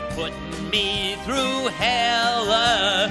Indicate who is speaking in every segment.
Speaker 1: You're putting me through hell, uh.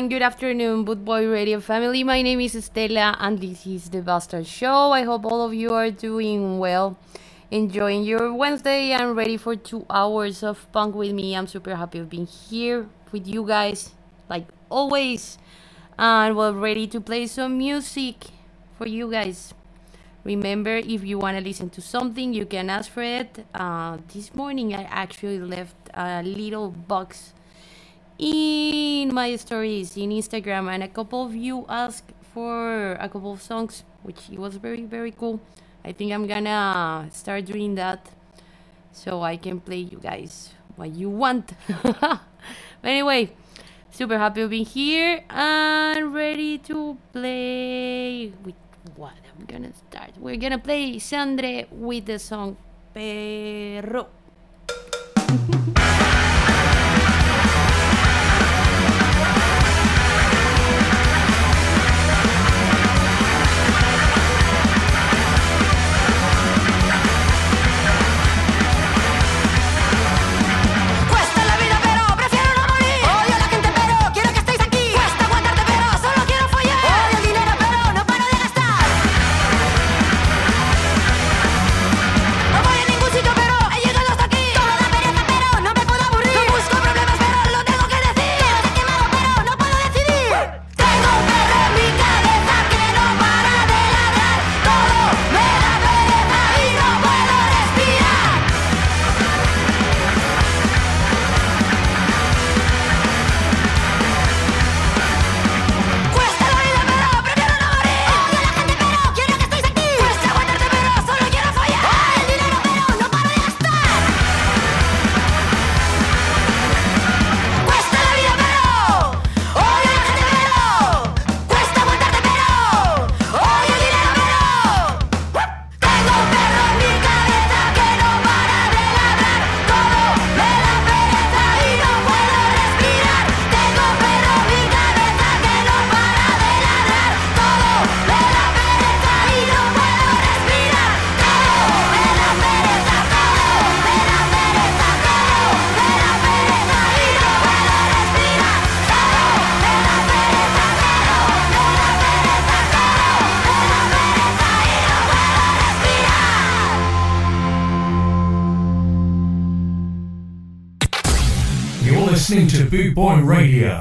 Speaker 2: and
Speaker 3: good afternoon, Bootboy Radio family. My name is Stella, and this is the Bastard Show. I hope all of you are doing well, enjoying your Wednesday, and ready for two hours of punk with me. I'm super happy of being here with you guys, like always, and we're ready to play some music for you guys. Remember, if you want to listen to something, you can ask for it. Uh, this morning, I actually left a little box in my stories in Instagram, and a couple of you asked for a couple of songs, which was very very cool. I think I'm gonna start doing that so I can play you guys what you want. but anyway, super happy being here and ready to play with what I'm gonna start. We're gonna play Sandre with the song Perro.
Speaker 4: Boot Boy Radio.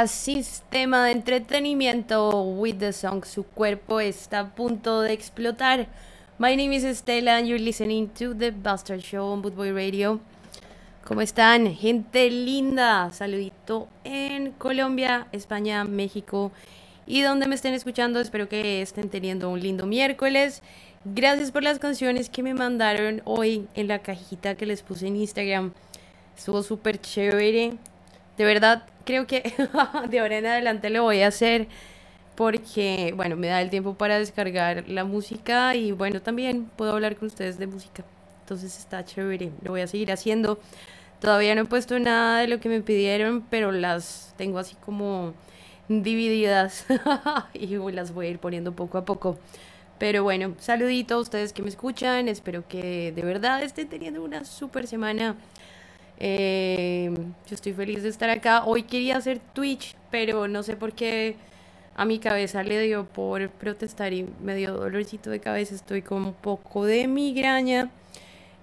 Speaker 3: Was Sistema de Entretenimiento with the song Su cuerpo está a punto de explotar. My name is Estela and you're listening to The Bastard Show on Bootboy Radio. ¿Cómo están? Gente linda. Saludito en Colombia, España, México y donde me estén escuchando. Espero que estén teniendo un lindo miércoles. Gracias por las canciones que me mandaron hoy en la cajita que les puse en Instagram. Estuvo súper chévere. De verdad, creo que de ahora en adelante lo voy a hacer porque, bueno, me da el tiempo para descargar la música y, bueno, también puedo hablar con ustedes de música. Entonces está chévere, lo voy a seguir haciendo. Todavía no he puesto nada de lo que me pidieron, pero las tengo así como divididas y las voy a ir poniendo poco a poco. Pero bueno, saludito a ustedes que me escuchan. Espero que de verdad estén teniendo una super semana. Eh, yo estoy feliz de estar acá. Hoy quería hacer Twitch, pero no sé por qué a mi cabeza le dio por protestar y me dio dolorcito de cabeza. Estoy con un poco de migraña.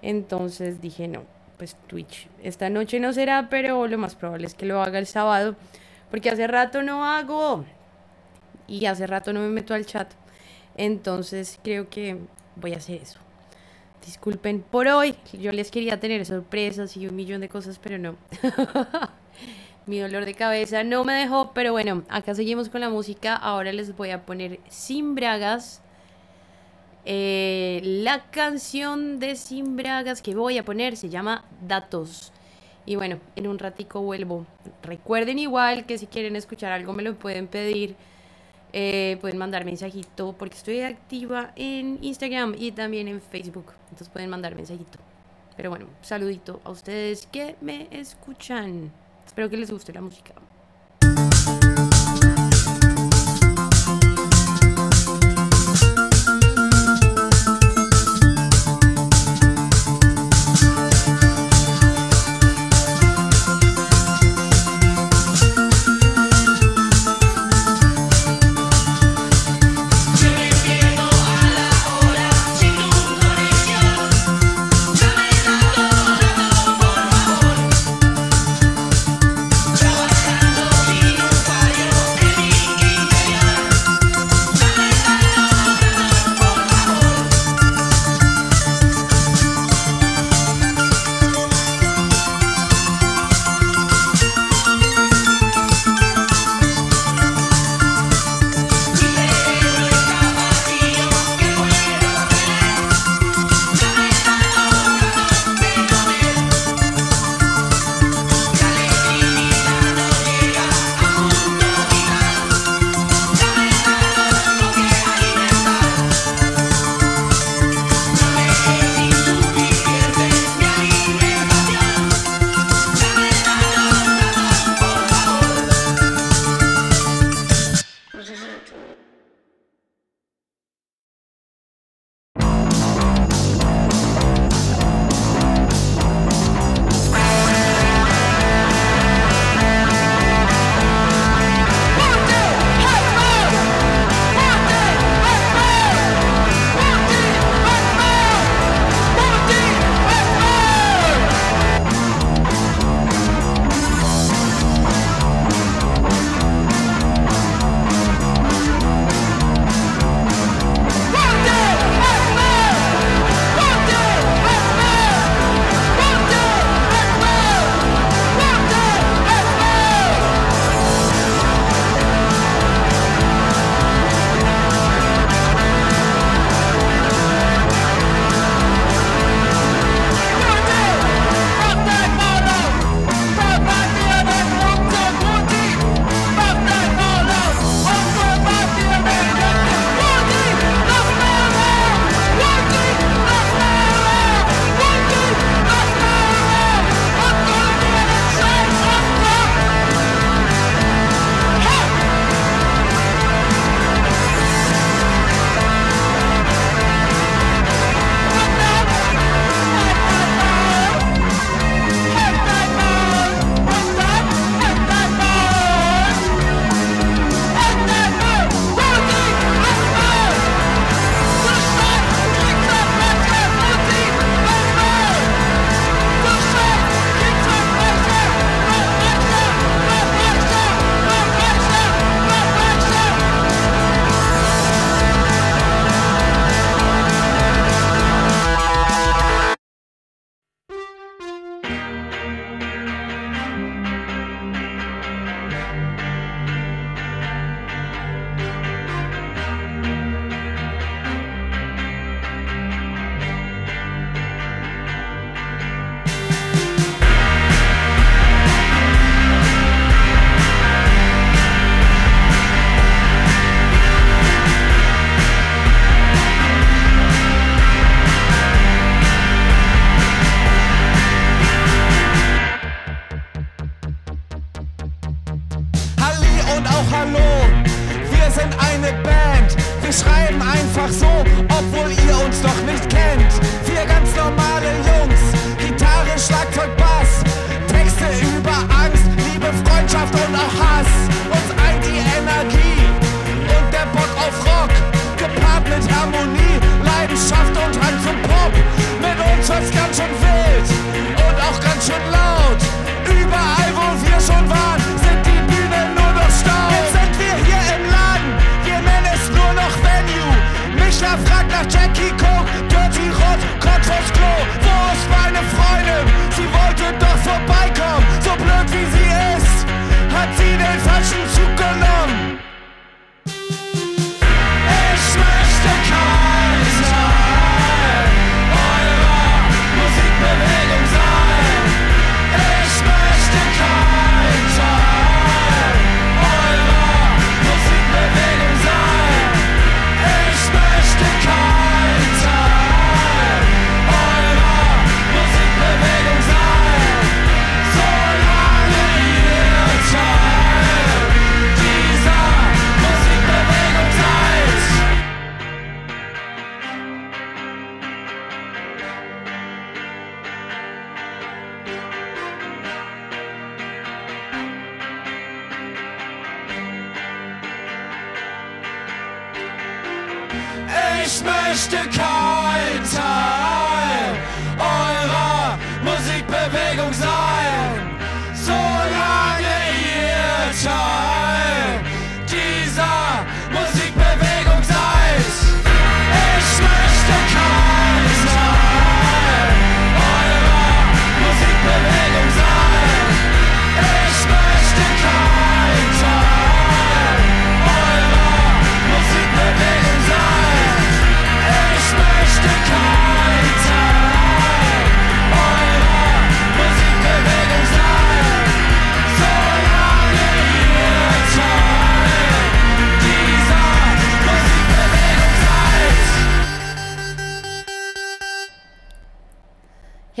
Speaker 3: Entonces dije, no, pues Twitch. Esta noche no será, pero lo más probable es que lo haga el sábado. Porque hace rato no hago. Y hace rato no me meto al chat. Entonces creo que voy a hacer eso. Disculpen por hoy. Yo les quería tener sorpresas y un millón de cosas, pero no. Mi dolor de cabeza no me dejó, pero bueno, acá seguimos con la música. Ahora les voy a poner Sin Bragas. Eh, la canción de Sin Bragas que voy a poner se llama Datos. Y bueno, en un ratico vuelvo. Recuerden igual que si quieren escuchar algo me lo pueden pedir. Eh, pueden mandar mensajito porque estoy activa en Instagram y también en Facebook. Entonces pueden mandar mensajito. Pero bueno, saludito a ustedes que me escuchan. Espero que les guste la música.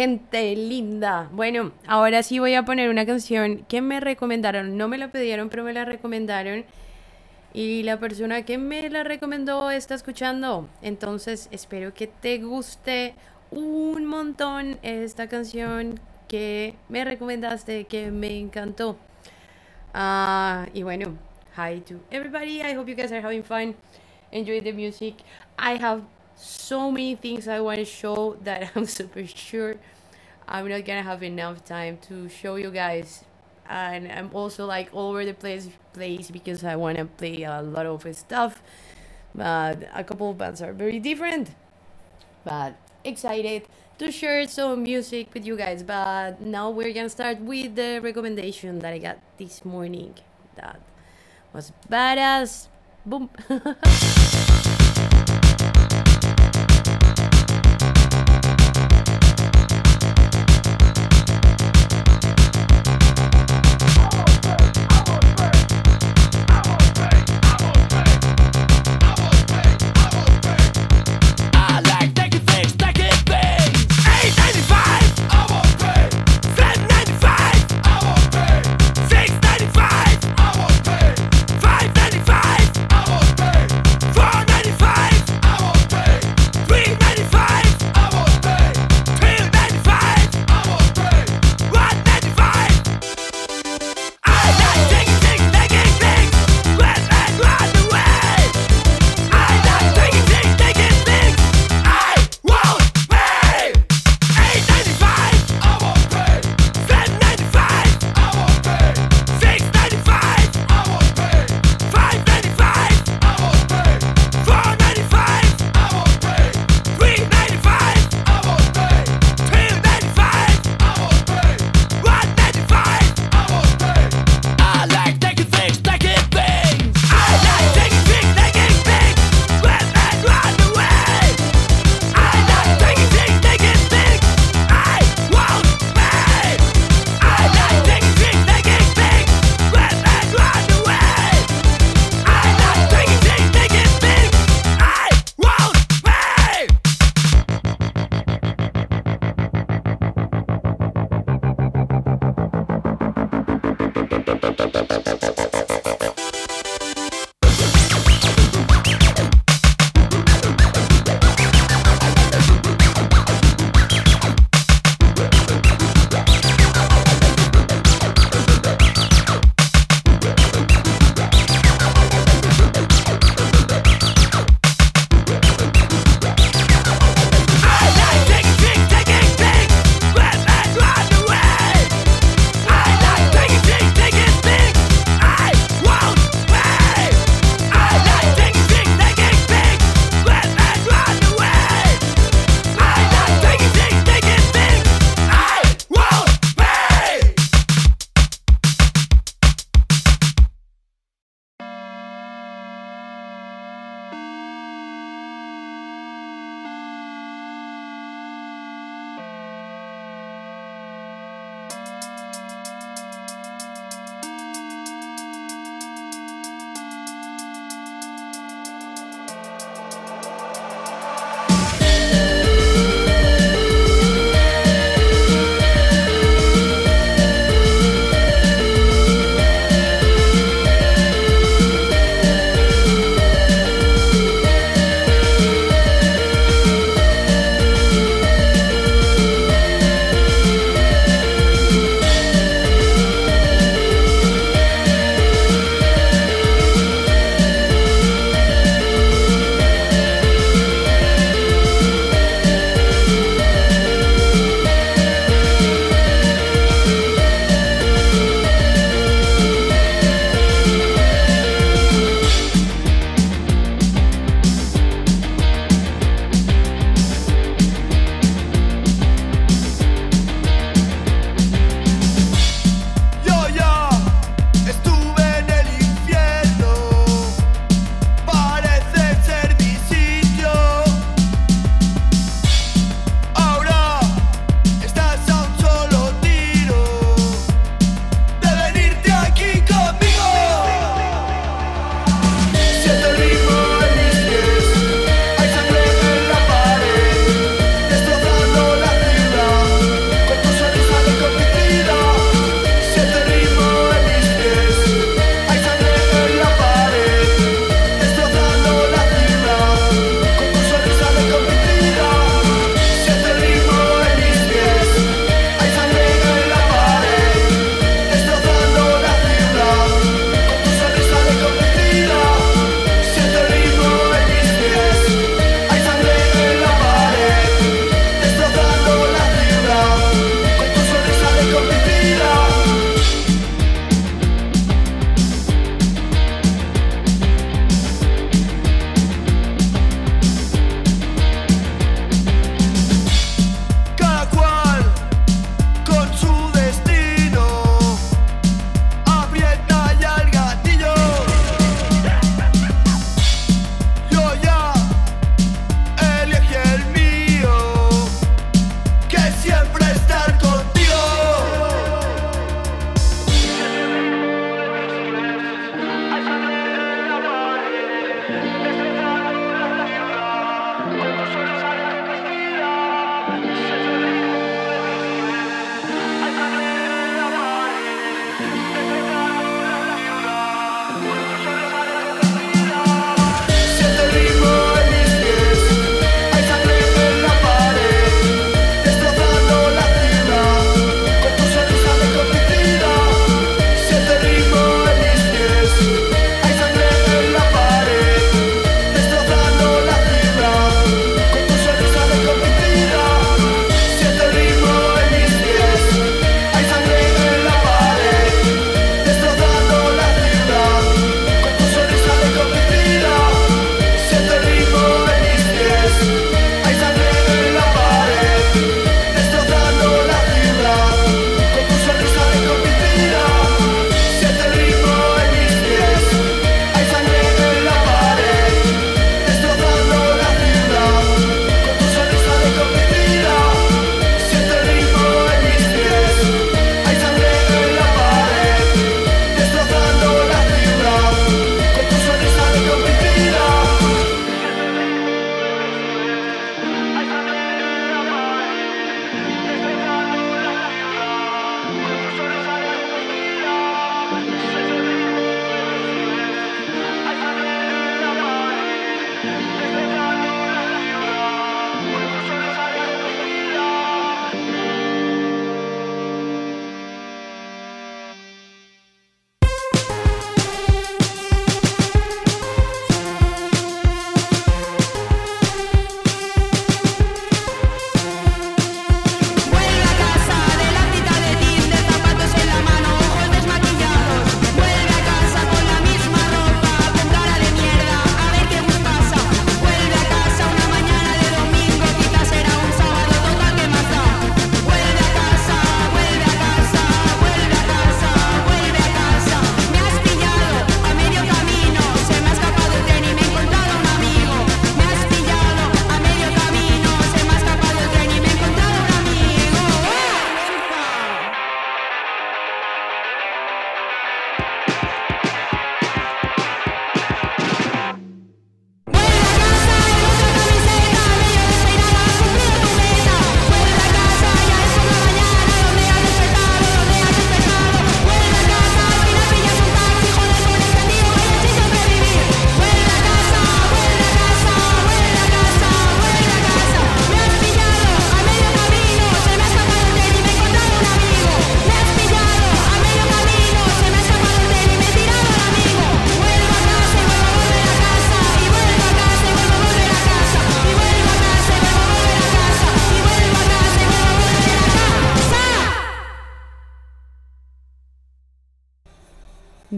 Speaker 3: Linda. Bueno, ahora sí voy a poner una canción que me recomendaron. No me la pidieron, pero me la recomendaron. Y la persona que me la recomendó está escuchando. Entonces espero que te guste un montón esta canción que me recomendaste, que me encantó. Ah, y bueno, hi to everybody. I hope you guys are having fun. Enjoy the music. I have so many things I want to show that I'm super sure I'm not gonna have enough time to show you guys. And I'm also like all over the place place because I wanna play a lot of stuff. But a couple of bands are very different. But excited to share some music with you guys. But now we're gonna start with the recommendation that I got this morning. That was badass. Boom.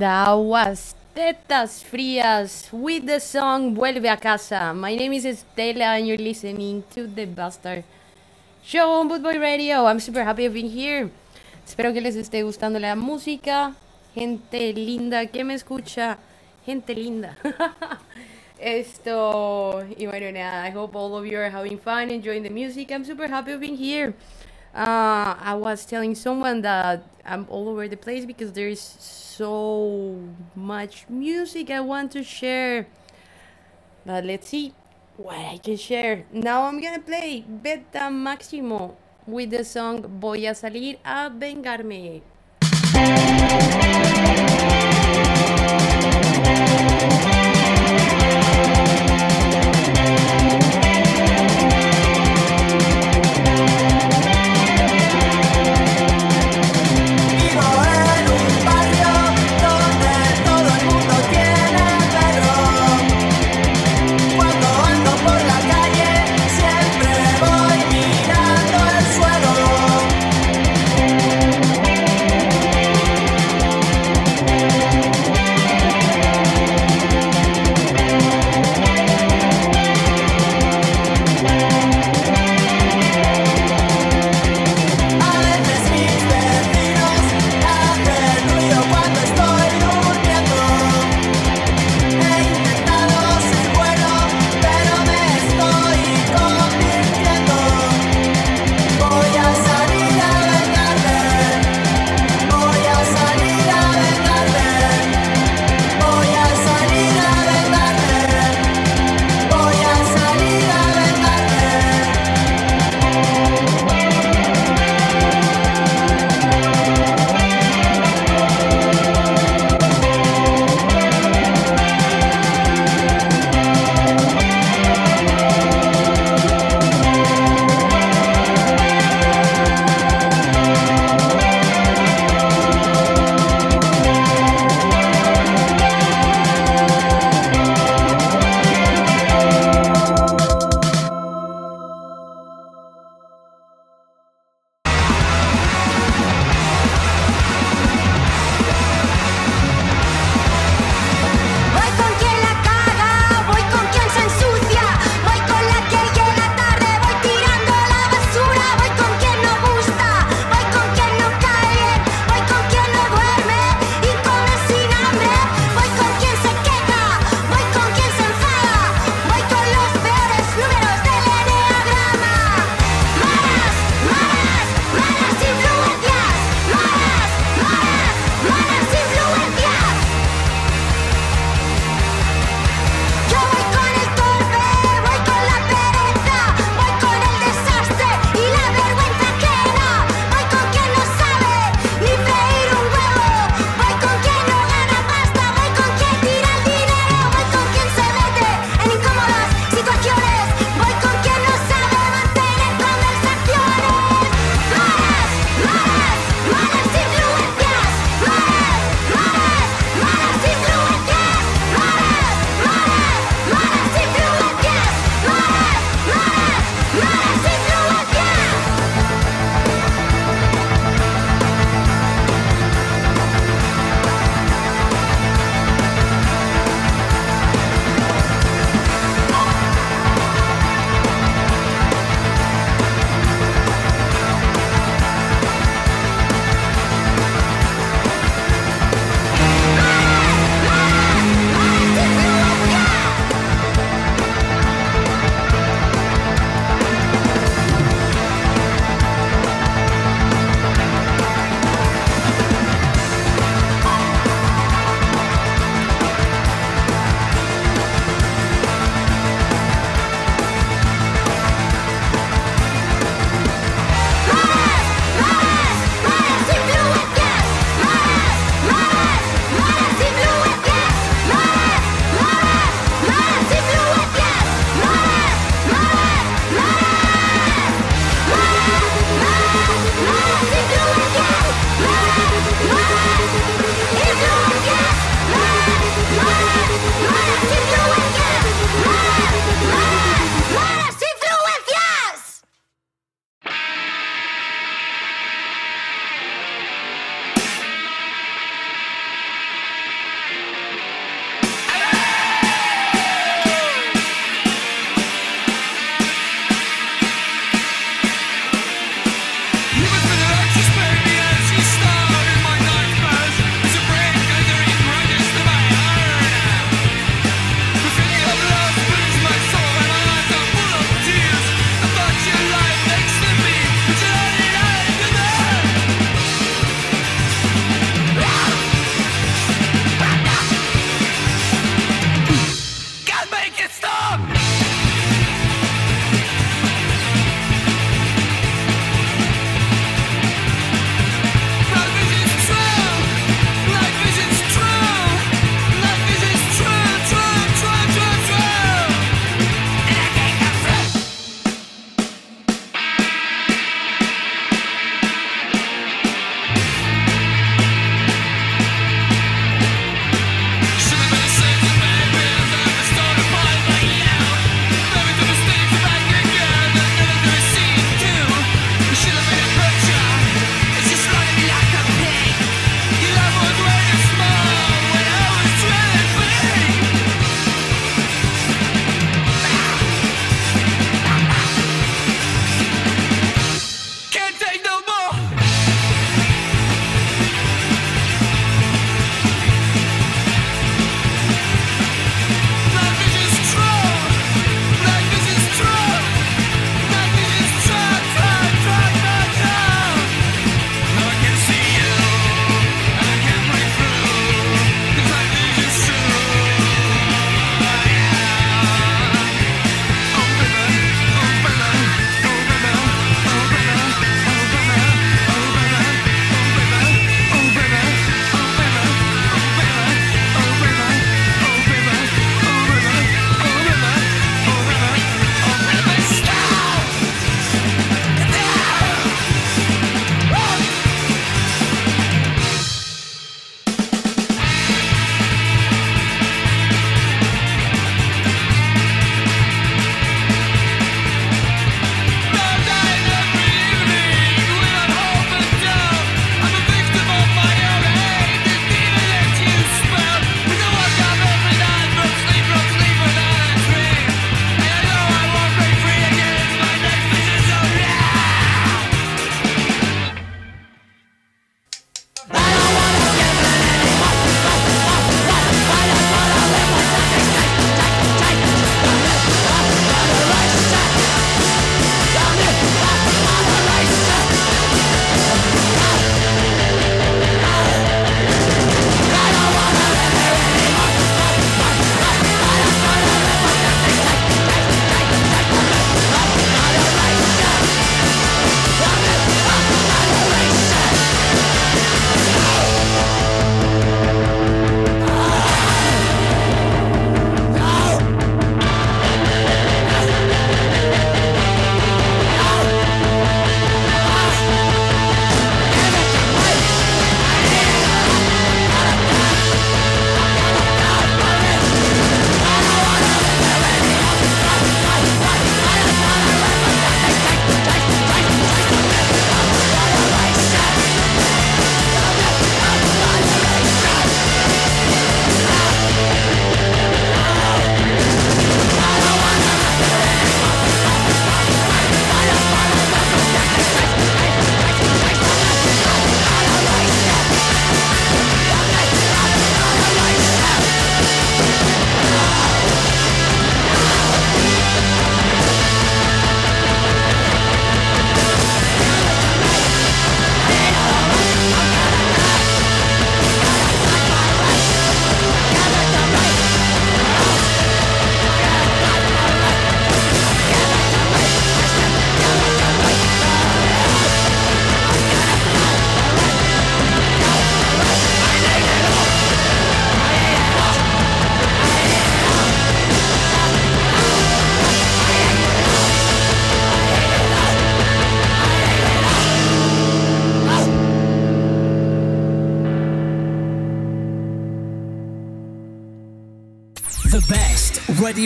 Speaker 3: That was Tetas Frías with the song Vuelve a Casa. My name is Estela and you're listening to The Bastard Show on Bootboy Radio. I'm super happy of being here. Espero que les esté gustando la música. Gente linda que me escucha. Gente linda. Esto, y bueno, nada, I hope all of you are having fun, enjoying the music. I'm super happy of being here. Uh, I was telling someone that I'm all over the place because there is so much music I want to share. But let's see what I can share. Now I'm gonna play Beta Maximo with the song Voy a salir a vengarme.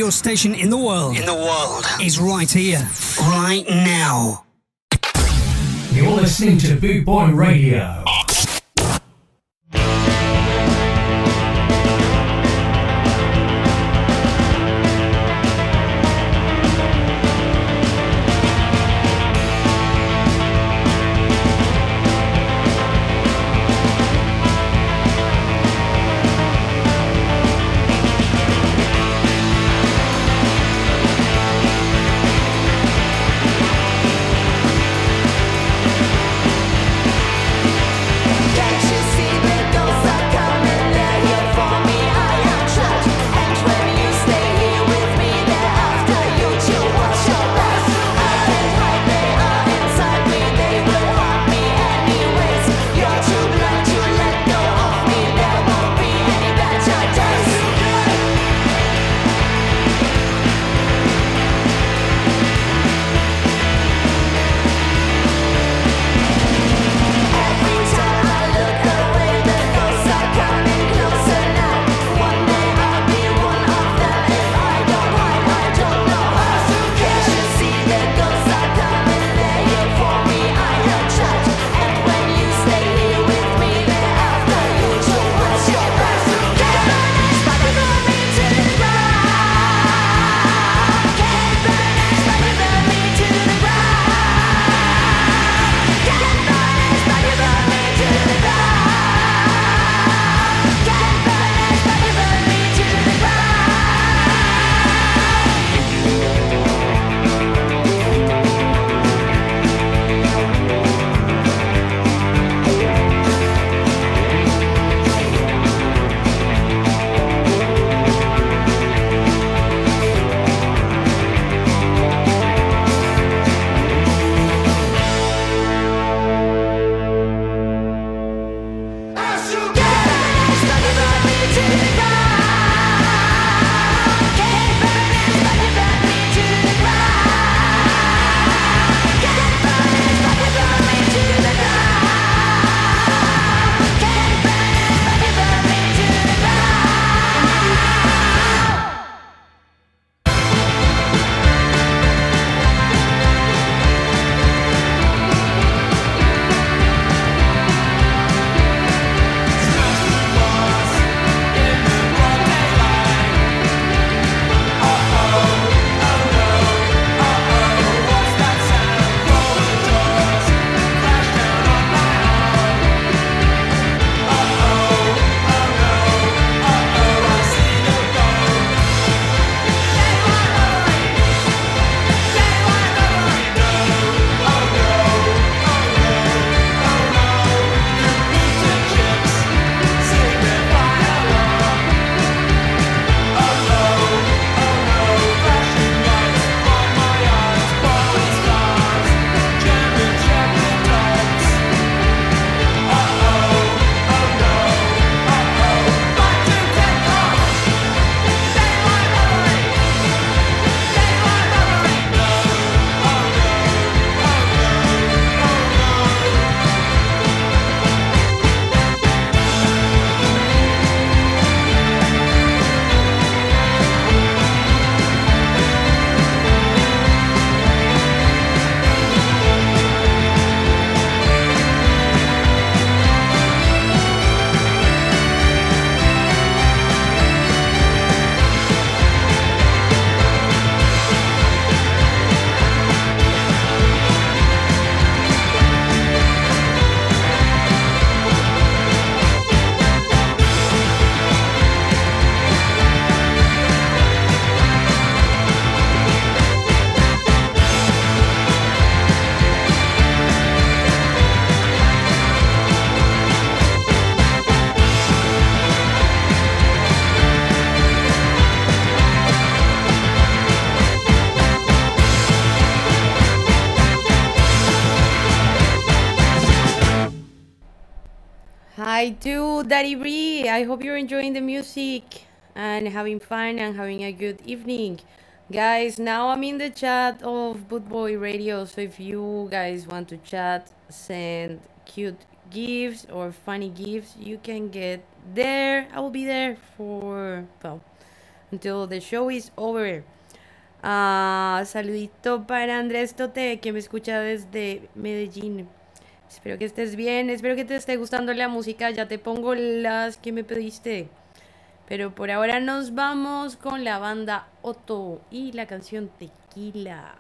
Speaker 5: Radio station in the world. In the world is right here, right now.
Speaker 1: You're listening to Boot Boy Radio.
Speaker 3: Daddy Bree. I hope you're enjoying the music and having fun and having a good evening. Guys, now I'm in the chat of Bootboy Radio, so if you guys want to chat, send cute gifts or funny gifts, you can get there. I will be there for, well, until the show is over. Ah, saludito para Andrés Tote, que me escucha desde Medellín. Espero que estés bien, espero que te esté gustando la música. Ya te pongo las que me pediste. Pero por ahora nos vamos con la banda Otto y la canción Tequila.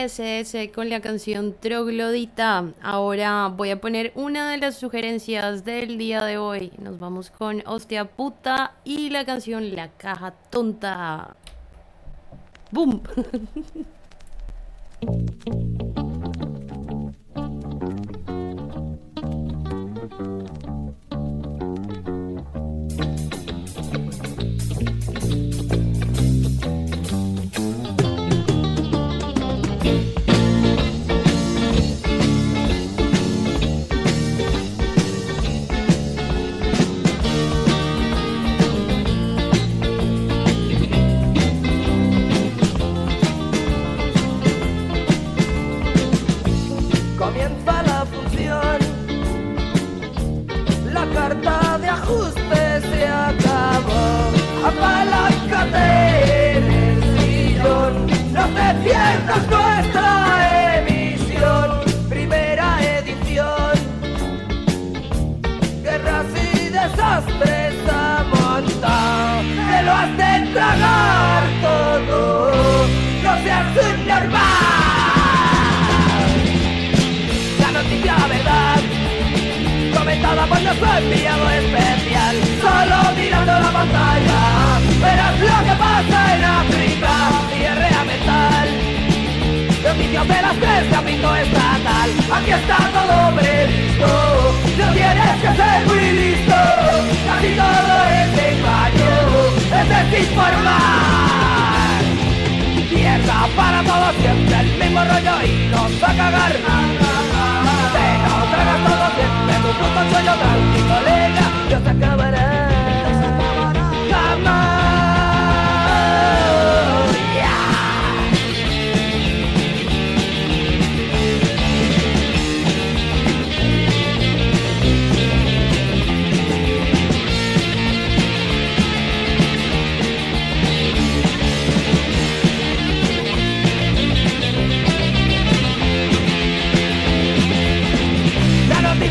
Speaker 3: SS con la canción Troglodita. Ahora voy a poner una de las sugerencias del día de hoy. Nos vamos con Hostia Puta y la canción La Caja Tonta. ¡Boom!
Speaker 6: ajuste se acabó. Apalancate en el sillón. No te pierdas nuestra emisión. Primera edición. Guerras y desastres a montar. Te lo has de tragar todo. No seas un normal. La noticia verdad Comentada por nuestro enviado Verás lo que pasa en África. Diarrea mental Noticias de las tres ámbito estatal. Aquí está todo previsto. No tienes que ser muy listo. Casi todo es engaño. Es desinformar. Mierda para todo siempre el mismo rollo y nos va a cagar Te lo tragas todo siempre tu puto sueño tranqui colega. No se acabará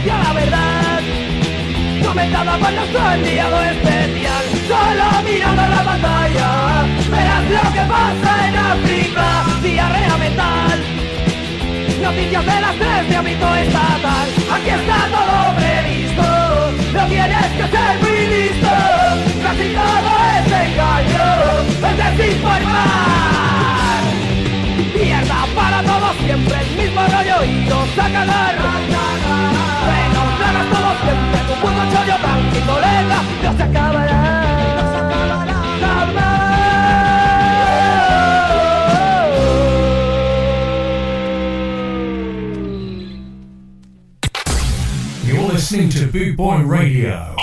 Speaker 6: Noticia la verdad. Comentada por nuestro enviado especial. Solo mirando la pantalla. Verás lo que pasa en África. Diarrea mental Noticias de las tres de ámbito estatal. Aquí está todo previsto. No tienes que ser muy listo. Casi todo es engaño. Es desinformar para todos siempre el mismo rollo y tragas siempre tu puto chollo colega No se acabará
Speaker 7: You're listening to Boot Boy Radio.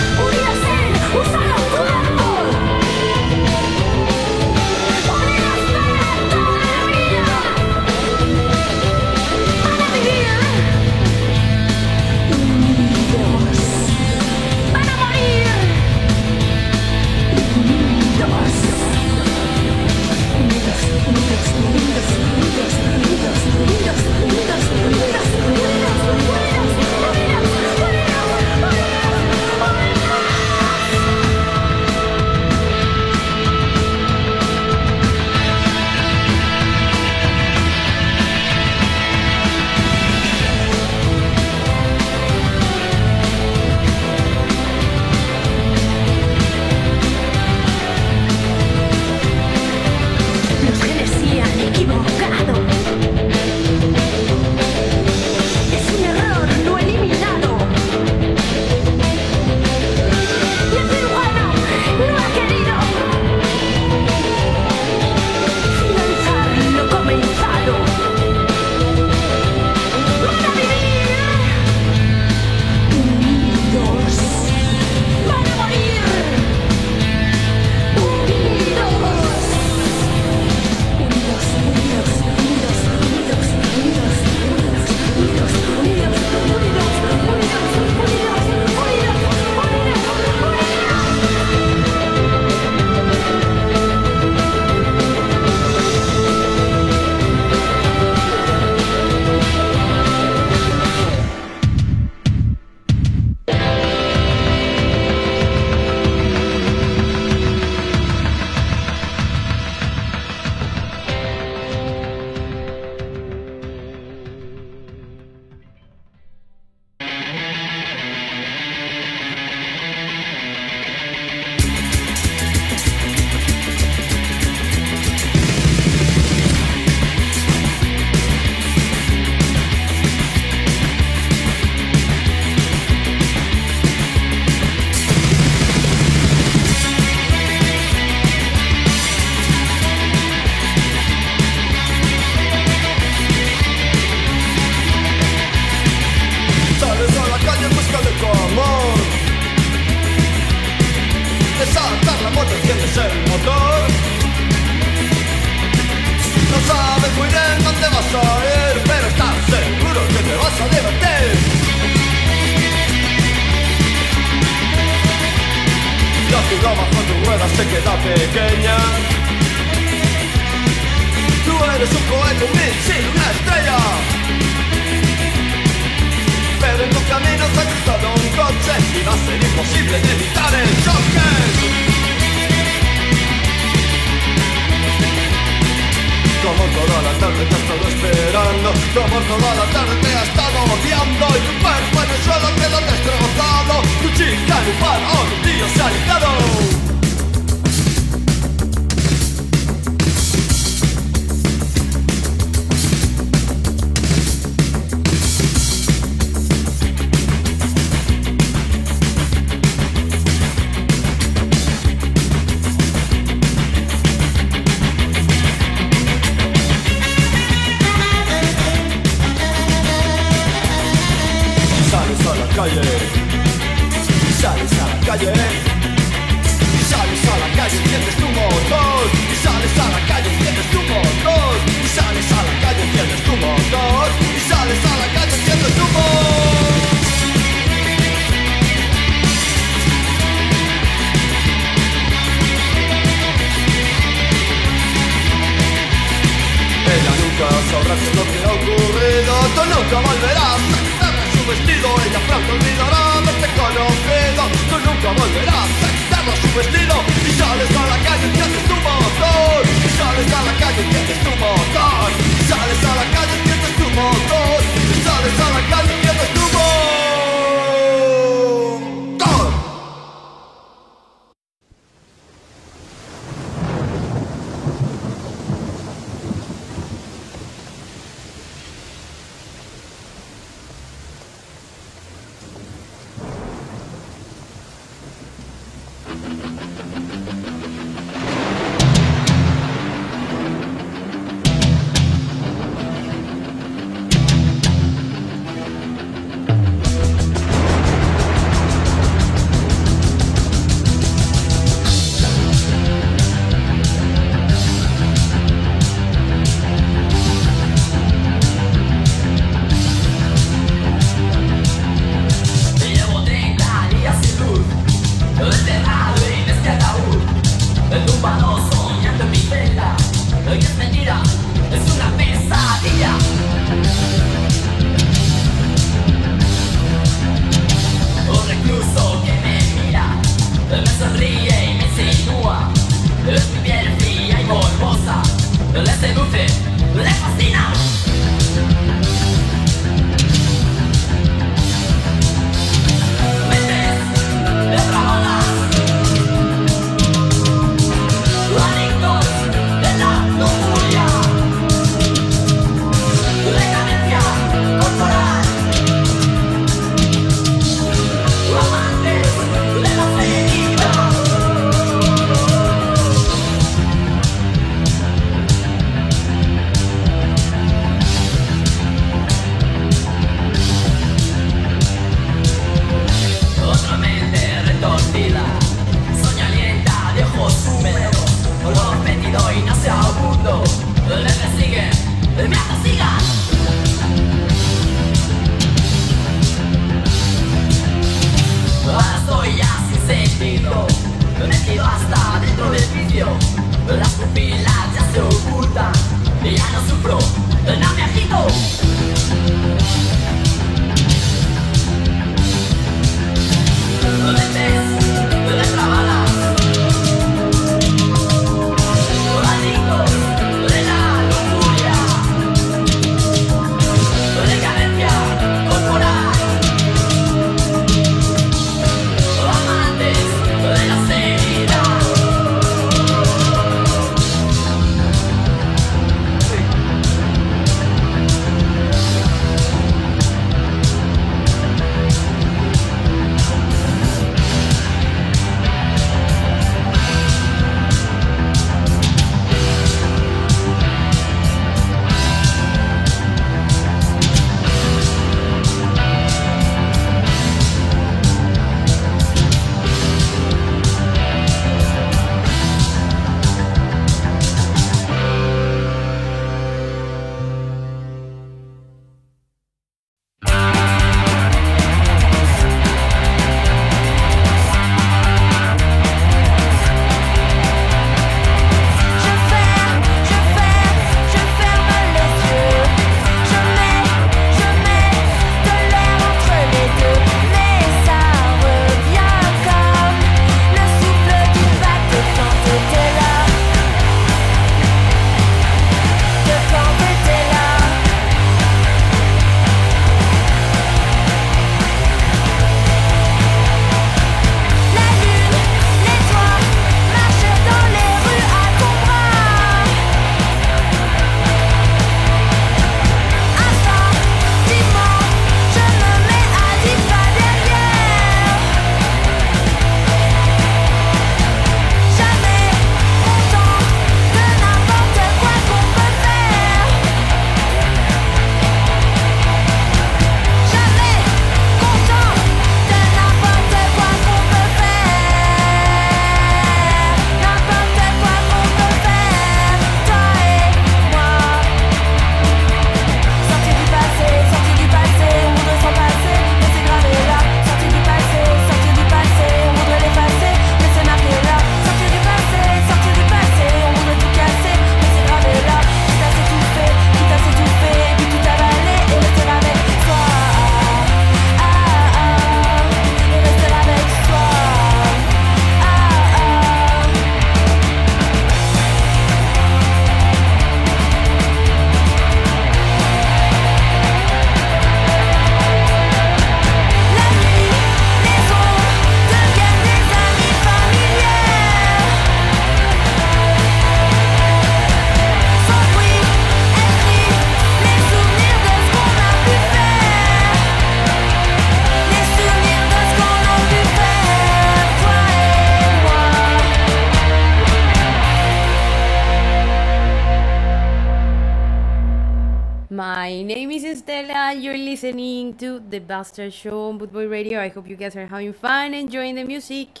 Speaker 3: The Bastard Show on Bootboy Radio. I hope you guys are having fun, enjoying the music.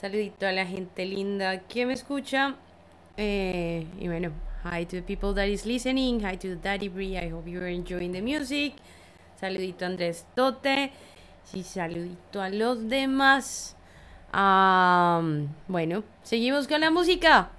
Speaker 3: Saludito a la gente linda que me escucha. Eh, y bueno, hi to the people that is listening. Hi to Daddy Bree. I hope you're enjoying the music. Saludito a Andrés Tote. Sí, saludito a los demás. Bueno, seguimos con la música.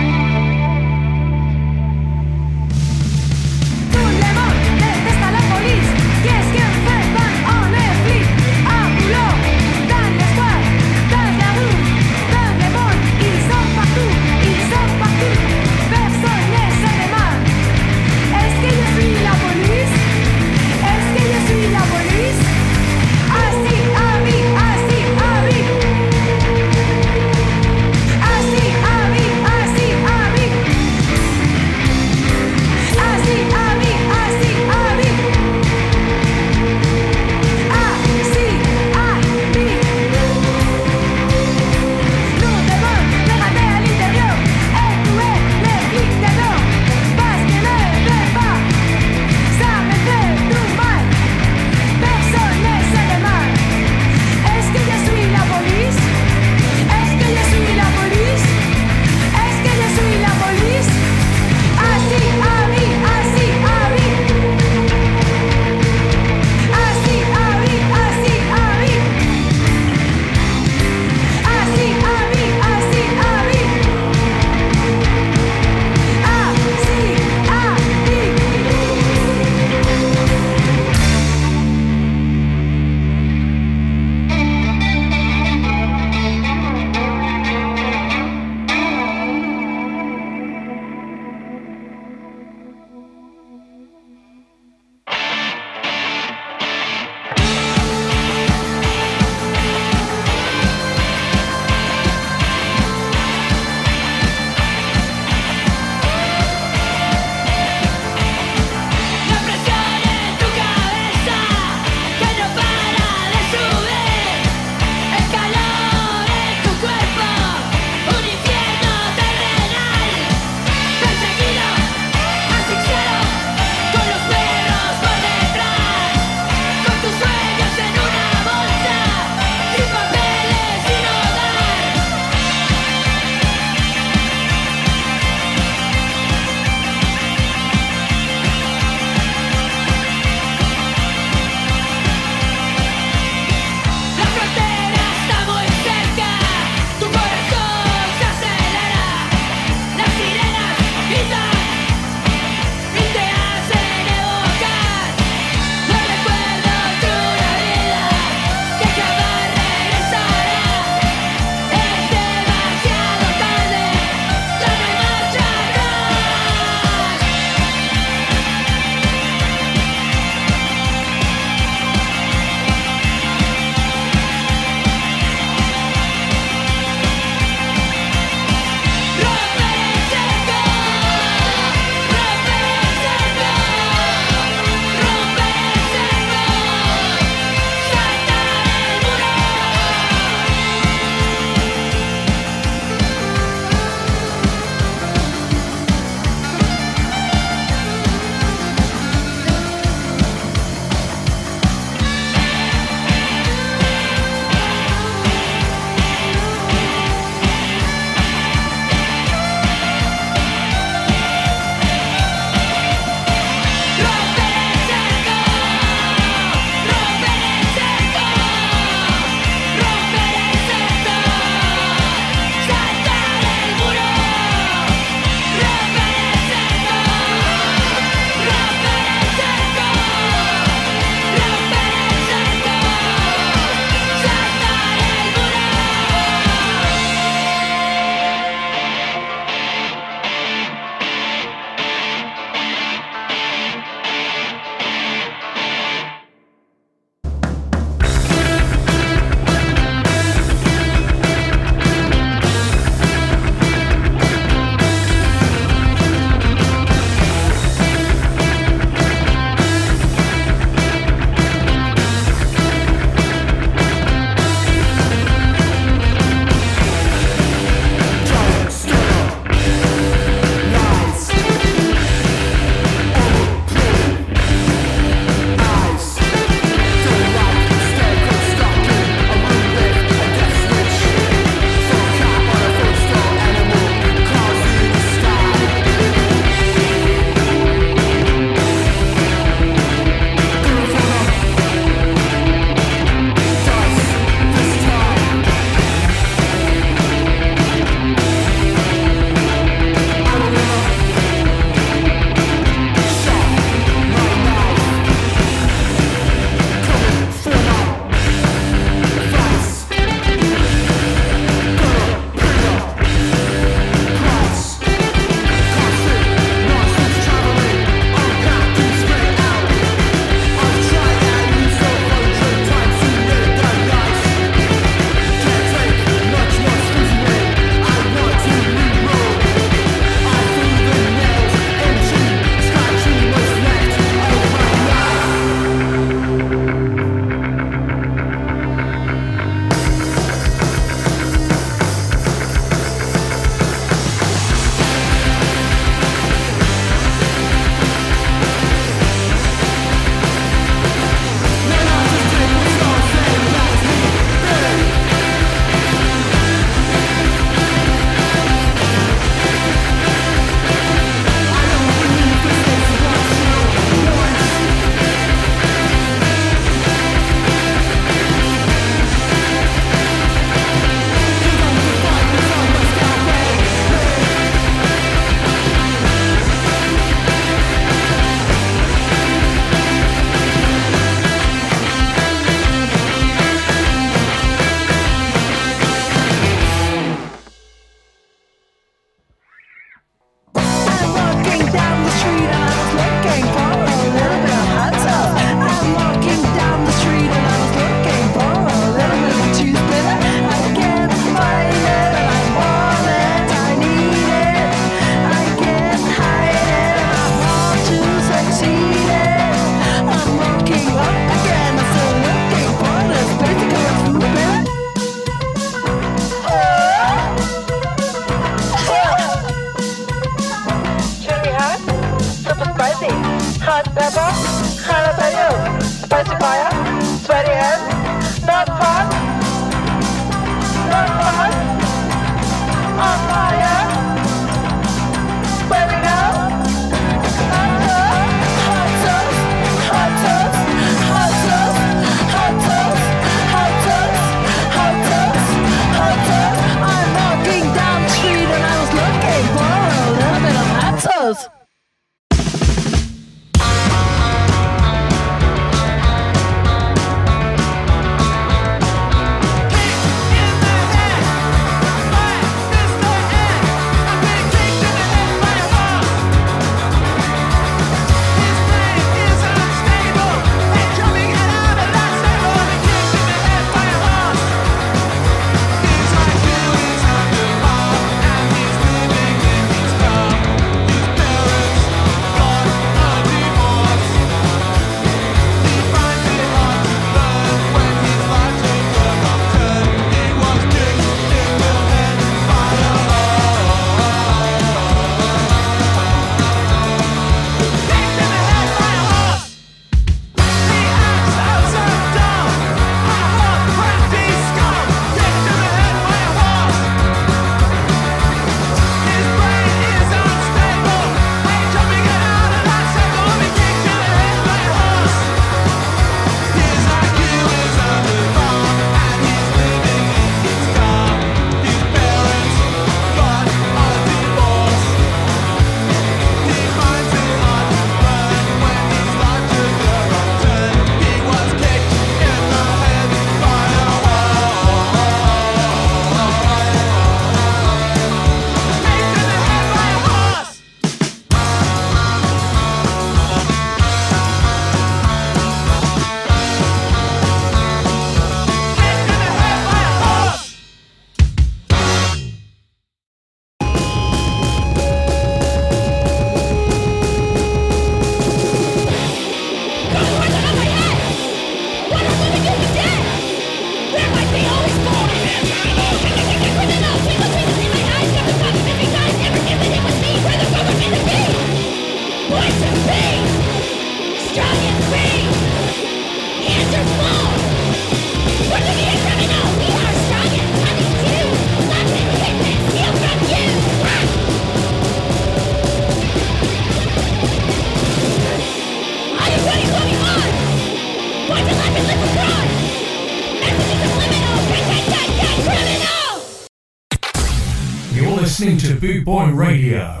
Speaker 1: Boot Boy Radio.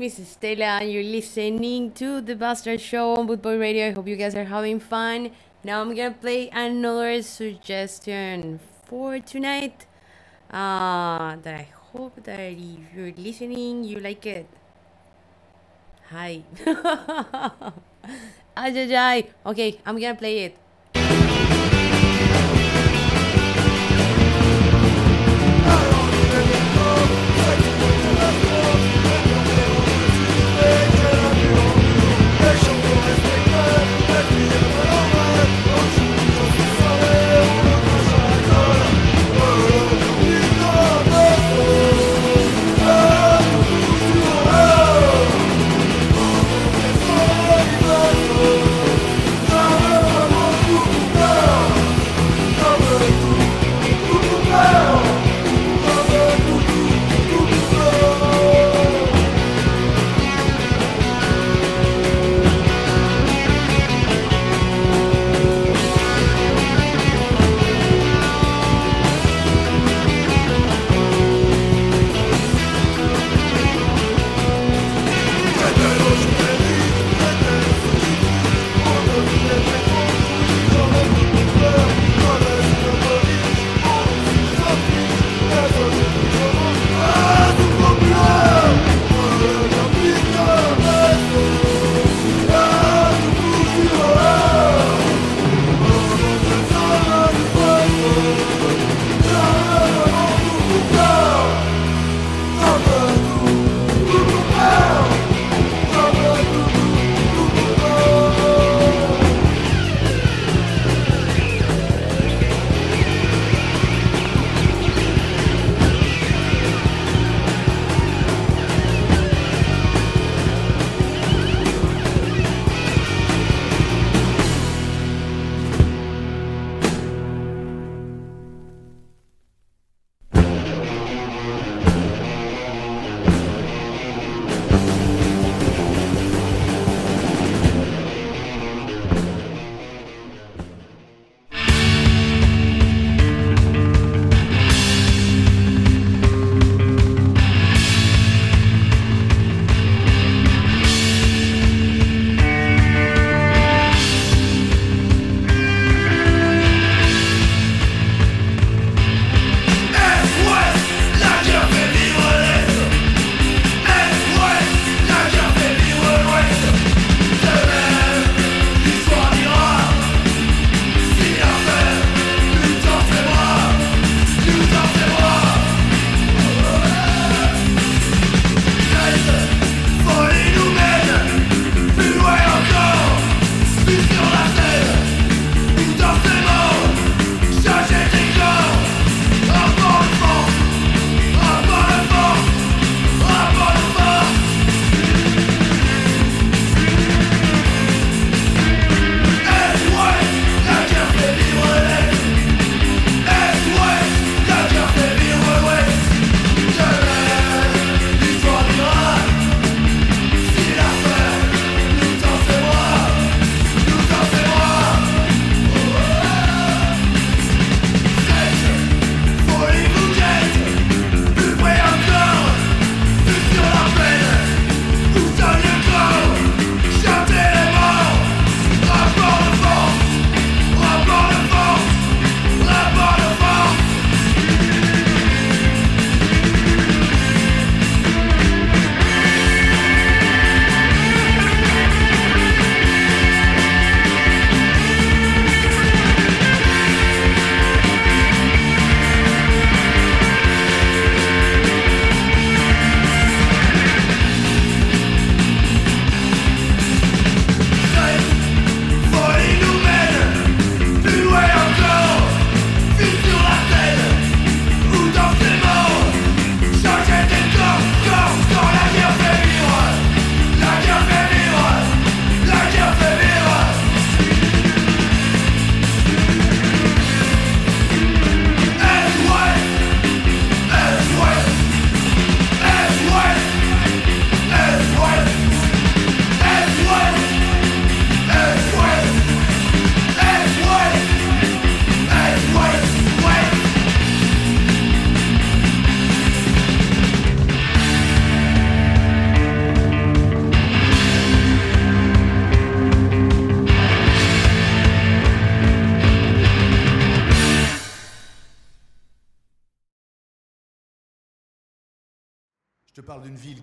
Speaker 8: Name is Stella, and you're listening to The Bastard Show on Bootboy Radio. I hope you guys are having fun. Now I'm gonna play another suggestion for tonight. Uh, that I hope that if you're listening, you like it. Hi. ay. Okay, I'm gonna play it.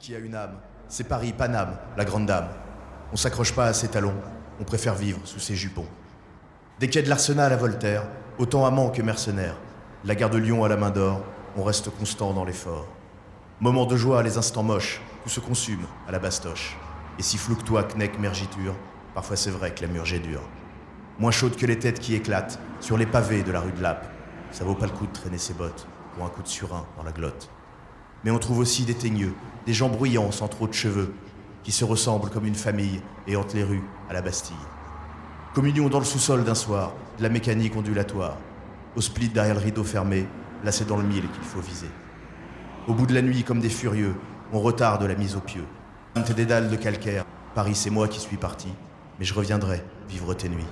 Speaker 9: Qui a une âme. C'est Paris, Paname, la grande dame. On s'accroche pas à ses talons, on préfère vivre sous ses jupons. Des quais de l'Arsenal à Voltaire, autant amant que mercenaire. La gare de Lyon à la main d'or, on reste constant dans l'effort. Moments de joie, les instants moches, tout se consume à la bastoche. Et si flou que toi, Kneck, mergiture, parfois c'est vrai que la murge est dure. Moins chaude que les têtes qui éclatent sur les pavés de la rue de Lappe. Ça vaut pas le coup de traîner ses bottes pour un coup de surin dans la glotte. Mais on trouve aussi des teigneux, des gens bruyants sans trop de cheveux, qui se ressemblent comme une famille et hantent les rues à la Bastille. Communion dans le sous-sol d'un soir, de la mécanique ondulatoire. Au split derrière le rideau fermé, là c'est dans le mille qu'il faut viser. Au bout de la nuit, comme des furieux, on retarde la mise au pieu. Des dalles de calcaire, Paris c'est moi qui suis parti, mais je reviendrai vivre tes nuits.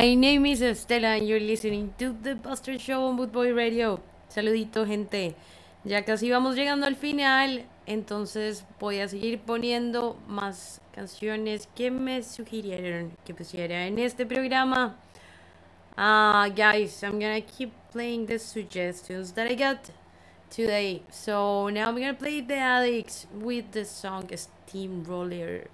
Speaker 7: My name is Estela and you're listening to The Buster Show on Bootboy Radio. Saludito, gente. Ya casi vamos llegando al final, entonces voy a seguir poniendo más canciones que me sugirieron que pusiera en este programa. Uh, guys, I'm gonna keep playing the suggestions that I got today. So now I'm gonna play the Addicts with the song Steamroller.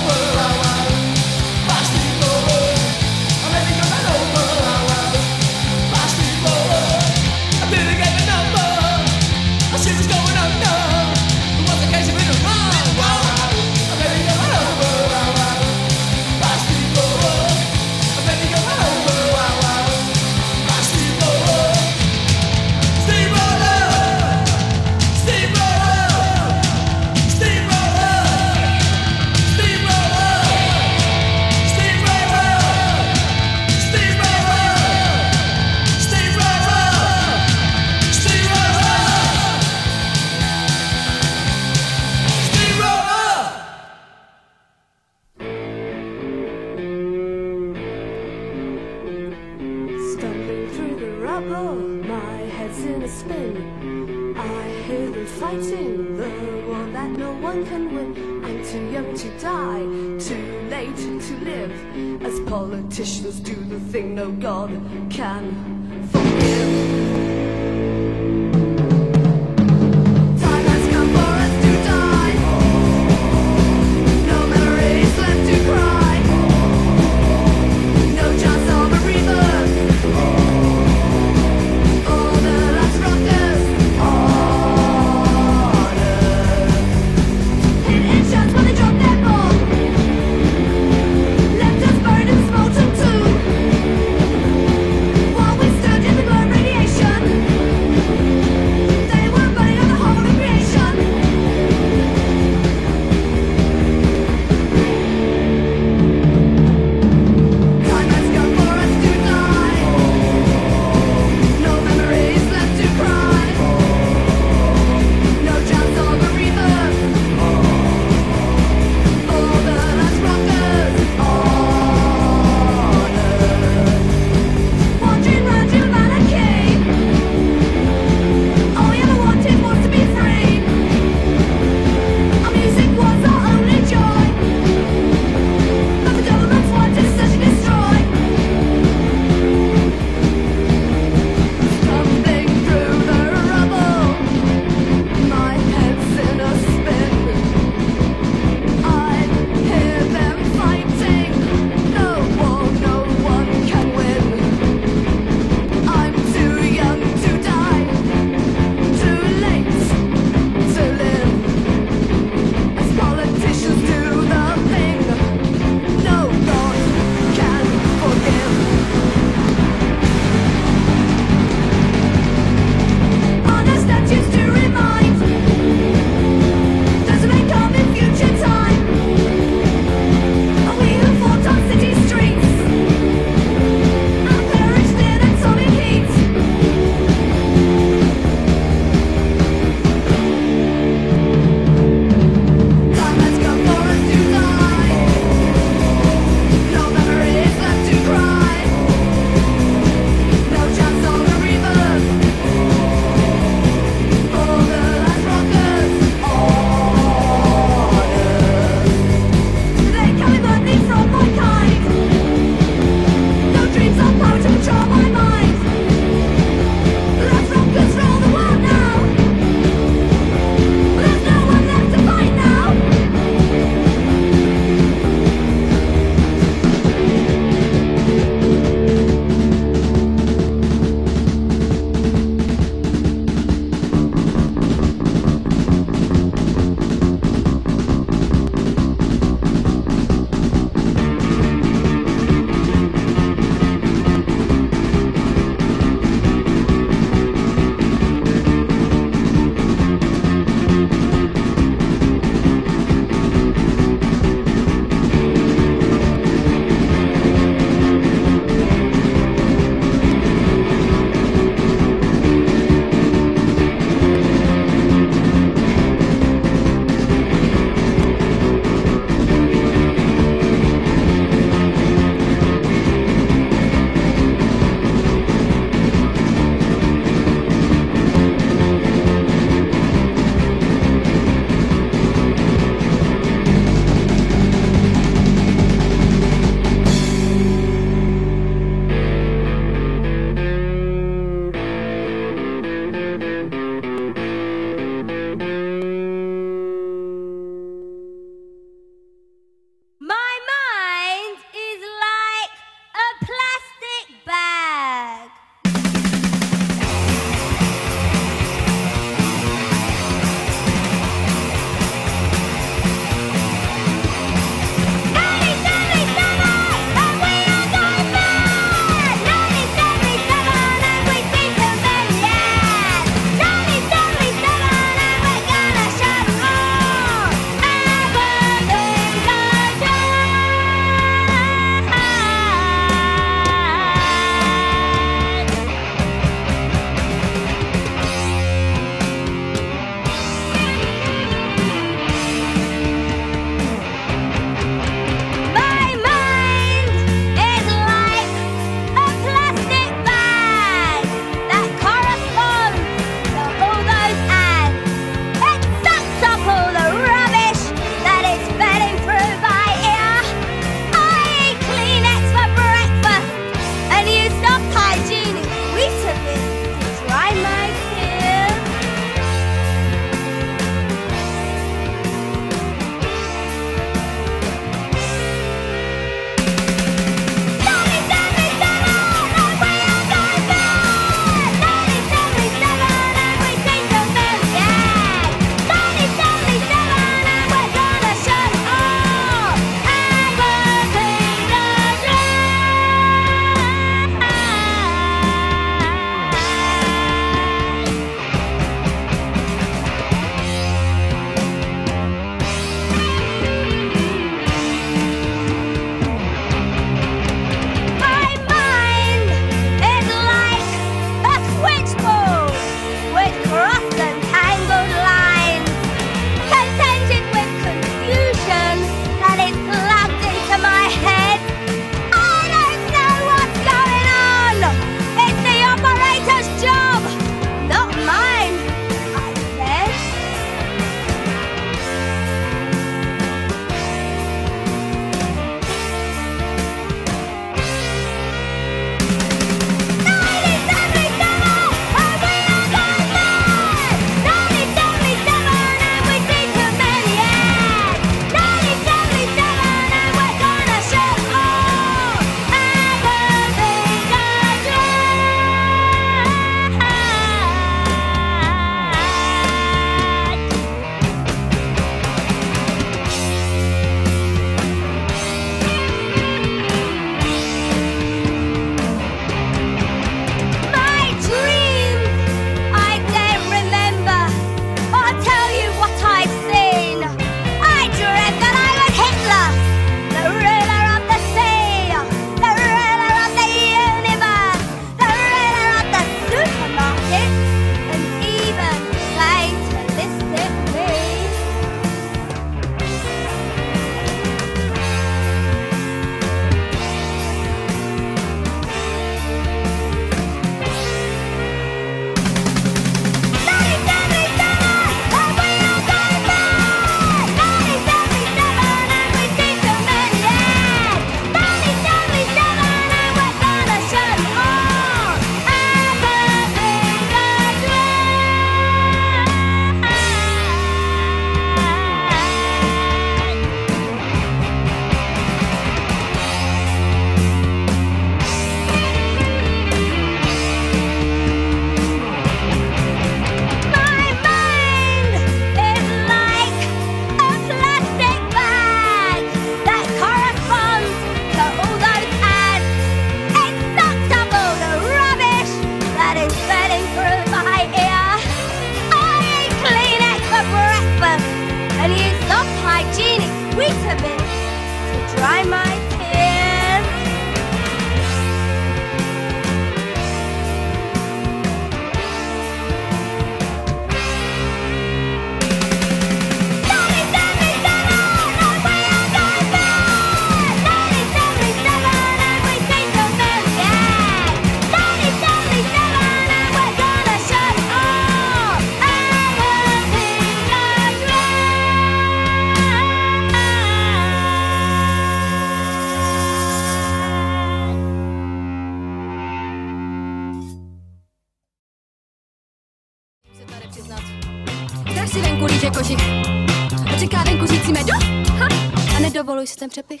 Speaker 2: Nedovoluj si ten přepich.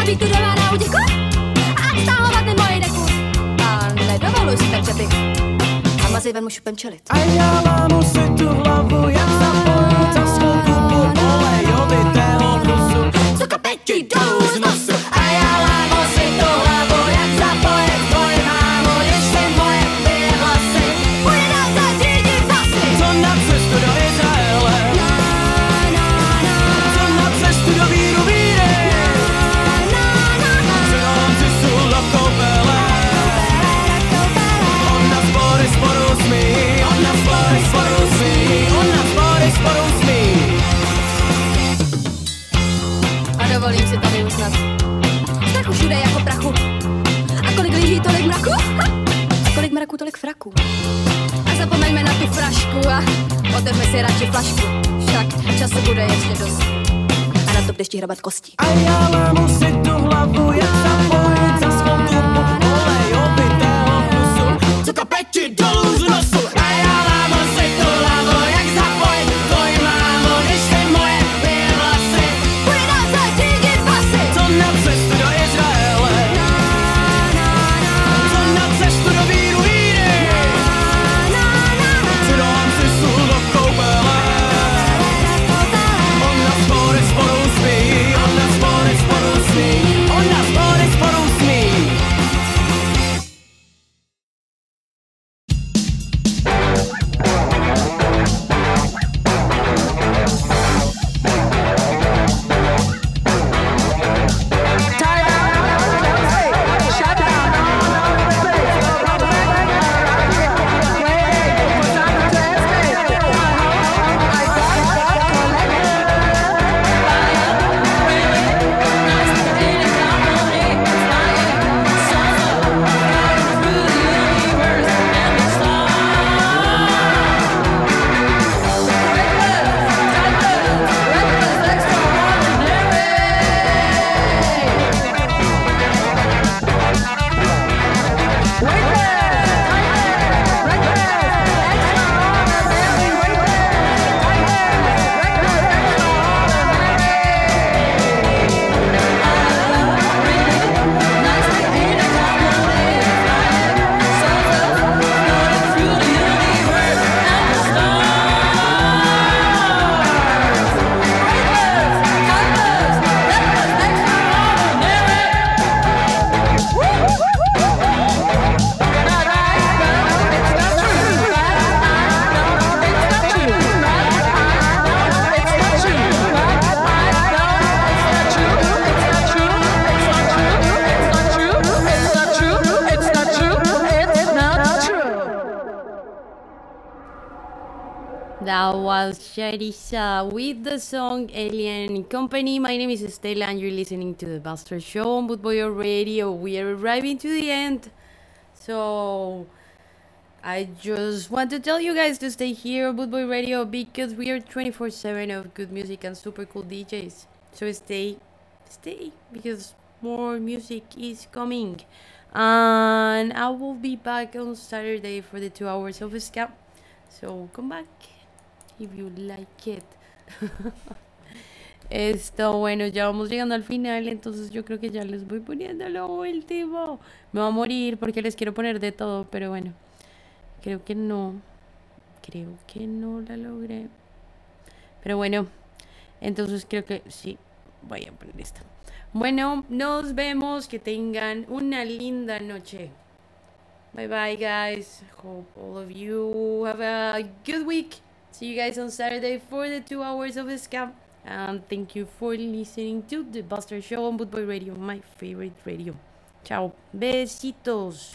Speaker 2: A být tu doma na útěku? A stahovat ten moje deku. A nedovoluj si ten přepich. A mazej ven mu šupem čelit.
Speaker 7: A já
Speaker 3: Company. My name is Estela and you're listening to the Buster Show on Bootboy Radio. We are arriving to the end. So I just want to tell you guys to stay here on Bootboy Radio because we are 24-7 of good music and super cool DJs. So stay, stay because more music is coming. And I will be back on Saturday for the two hours of Scap. So come back if you like it. Esto, bueno, ya vamos llegando al final, entonces yo creo que ya les voy poniendo lo último. Me va a morir porque les quiero poner de todo, pero bueno, creo que no. Creo que no la logré. Pero bueno, entonces creo que sí, voy a poner esta. Bueno, nos vemos, que tengan una linda noche. Bye bye, guys. Hope all of you have a good week. See you guys on Saturday for the two hours of Scam. And thank you for listening to the Buster Show on Bootboy Radio, my favorite radio. Ciao. Besitos.